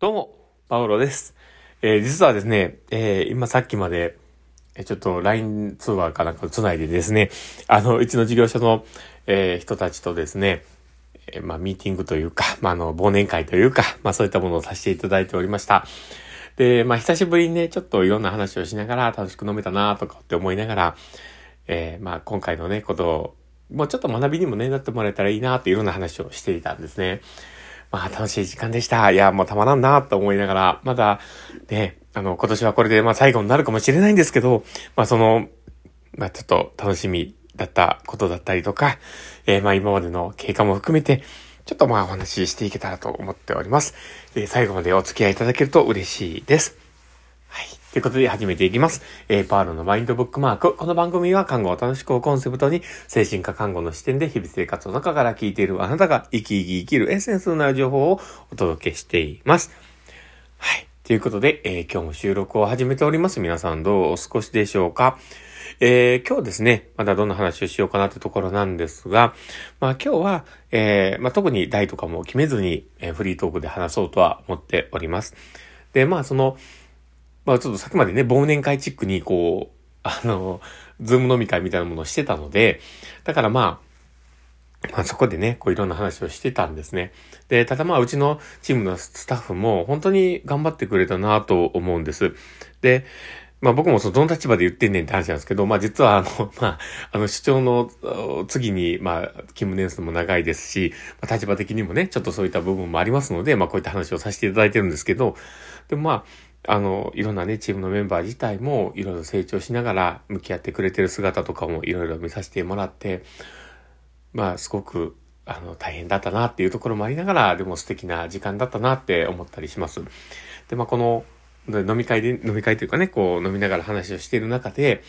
どうも、パウロです。えー実はですね、えー今さっきまで、えちょっと LINE 通話かなんかつないでですね、あの、うちの事業所の、えー人たちとですね、えまあ、ミーティングというか、まあ、あの、忘年会というか、まあ、そういったものをさせていただいておりました。で、まあ、久しぶりにね、ちょっといろんな話をしながら楽しく飲めたなとかって思いながら、えまあ、今回のね、ことを、もうちょっと学びにもね、なってもらえたらいいなっていろんな話をしていたんですね。まあ楽しい時間でした。いや、もうたまらんなと思いながら、まだね、あの、今年はこれでまあ最後になるかもしれないんですけど、まあその、まあちょっと楽しみだったことだったりとか、えーまあ今までの経過も含めて、ちょっとまあお話ししていけたらと思っております。で最後までお付き合いいただけると嬉しいです。はい。ということで始めていきます。えー、パールのマインドブックマーク。この番組は看護を楽しくをコンセプトに、精神科看護の視点で日々生活の中から聞いているあなたが生き生き生きるエッセンスのなる情報をお届けしています。はい。ということで、えー今日も収録を始めております。皆さんどうお過ごしでしょうかえー今日ですね、まだどんな話をしようかなってところなんですが、まあ今日は、えーまあ特に題とかも決めずに、えーフリートークで話そうとは思っております。で、まあその、まあちょっとさっきまでね、忘年会チックにこう、あの、ズーム飲み会みたいなものをしてたので、だからまあ、まあそこでね、こういろんな話をしてたんですね。で、ただまあうちのチームのスタッフも本当に頑張ってくれたなと思うんです。で、まあ僕もそのどの立場で言ってんねんって話なんですけど、まあ実はあの、まあ、あの主張の次に、まあ、勤務年数も長いですし、まあ、立場的にもね、ちょっとそういった部分もありますので、まあこういった話をさせていただいてるんですけど、でもまあ、あの、いろんなね、チームのメンバー自体もいろいろ成長しながら向き合ってくれてる姿とかもいろいろ見させてもらって、まあすごく、あの、大変だったなっていうところもありながら、でも素敵な時間だったなって思ったりします。で、まあこの、飲み会で、飲み会というかね、こう飲みながら話をしている中で、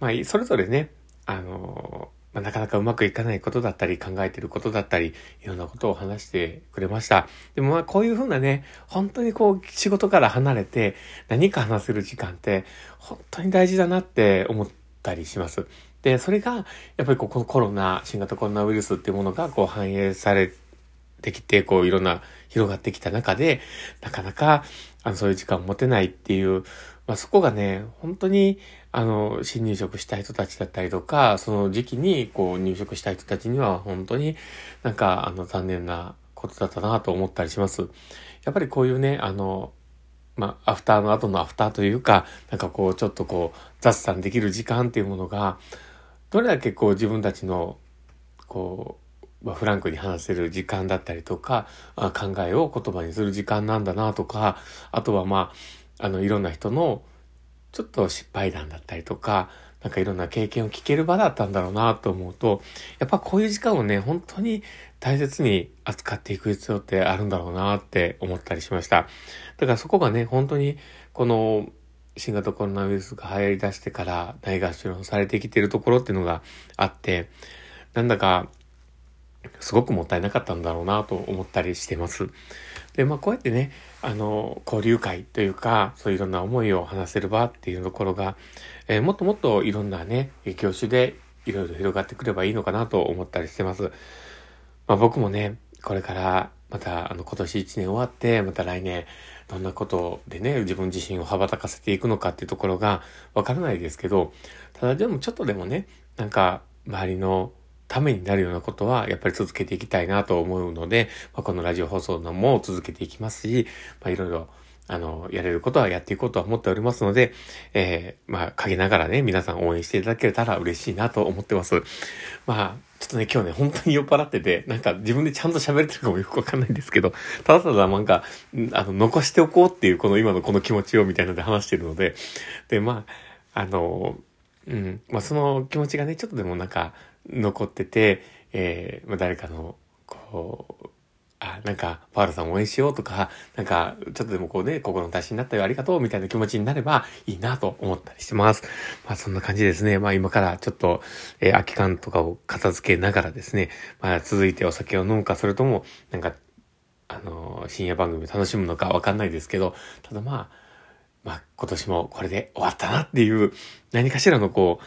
まあ、それぞれね、あの、まあ、なかなかうまくいかないことだったり、考えてることだったり、いろんなことを話してくれました。でもまあ、こういうふうなね、本当にこう、仕事から離れて、何か話せる時間って、本当に大事だなって思ったりします。で、それが、やっぱりこうこコロナ、新型コロナウイルスっていうものが、こう、反映されてきて、こう、いろんな、広がってきた中で、なかなか、あの、そういう時間を持てないっていう、まあ、そこがね、本当に、あの、新入職した人たちだったりとか、その時期に、こう、入職した人たちには、本当になんか、あの、残念なことだったなと思ったりします。やっぱりこういうね、あの、まあ、アフターの後のアフターというか、なんかこう、ちょっとこう、雑談できる時間っていうものが、どれだけこう、自分たちの、こう、まあ、フランクに話せる時間だったりとか、あ考えを言葉にする時間なんだなとか、あとはまあ、あの、いろんな人の、ちょっと失敗談だったりとか、なんかいろんな経験を聞ける場だったんだろうなと思うと、やっぱこういう時間をね、本当に大切に扱っていく必要ってあるんだろうなって思ったりしました。だからそこがね、本当にこの新型コロナウイルスが流行り出してから大合唱されてきてるところっていうのがあって、なんだかすごくもったいなかったんだろうなと思ったりしてます。で、まあこうやってね、あの、交流会というか、そういういろんな思いを話せる場っていうところが、えーもっともっといろんなね、業種でいろいろ広がってくればいいのかなと思ったりしてます。まあ僕もね、これからまたあの今年1年終わって、また来年どんなことでね、自分自身を羽ばたかせていくのかっていうところがわからないですけど、ただでもちょっとでもね、なんか周りのためになるようなことはやっぱり続けていきたいなと思うので、まあ、このラジオ放送のも続けていきますし、まあ、いろいろあの、やれることはやっていこうとは思っておりますので、えー、まあ、陰ながらね、皆さん応援していただけたら嬉しいなと思ってます。まあ、ちょっとね、今日ね、本当に酔っ払ってて、なんか自分でちゃんと喋れてるかもよくわかんないんですけど、ただただなんか、あの、残しておこうっていう、この今のこの気持ちをみたいなので話してるので、で、まあ、あの、うん、まあその気持ちがね、ちょっとでもなんか残ってて、えー、まあ誰かの、こう、あ、なんか、パウロさん応援しようとか、なんか、ちょっとでもこうね、心の足しになったよ、ありがとう、みたいな気持ちになればいいなと思ったりしてます。まあそんな感じですね。まあ今からちょっと、えー空き缶とかを片付けながらですね、まあ続いてお酒を飲むか、それとも、なんか、あのー深夜番組楽しむのかわかんないですけど、ただまあ、まあ今年もこれで終わったなっていう、何かしらのこう、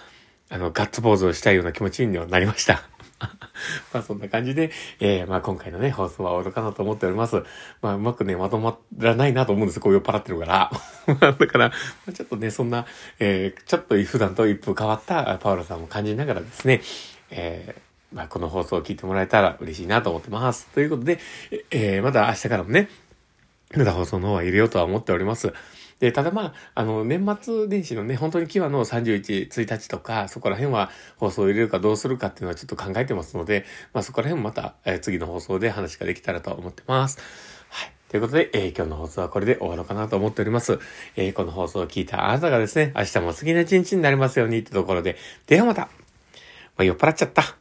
あの、ガッツポーズをしたいような気持ちにはなりました。まあそんな感じで、えー、まあ今回のね、放送は終わるかなと思っております。まあうまくね、まとまらないなと思うんですこう酔っ払ってるから。だから、まあ、ちょっとね、そんな、えー、ちょっと普段と一風変わったパウロさんを感じながらですね、えー、まあこの放送を聞いてもらえたら嬉しいなと思ってます。ということで、えー、また明日からもね、まだ放送の方は入れよとは思っております。で、ただまあ、あの、年末年始のね、本当に際の31、1日とか、そこら辺は放送を入れるかどうするかっていうのはちょっと考えてますので、まあそこら辺もまた、えー、次の放送で話ができたらと思ってます。はい。ということで、えー、今日の放送はこれで終わろうかなと思っております。えー、この放送を聞いたあなたがですね、明日も次の一日になりますようにってところで、ではまた。まあ、酔っ払っちゃった。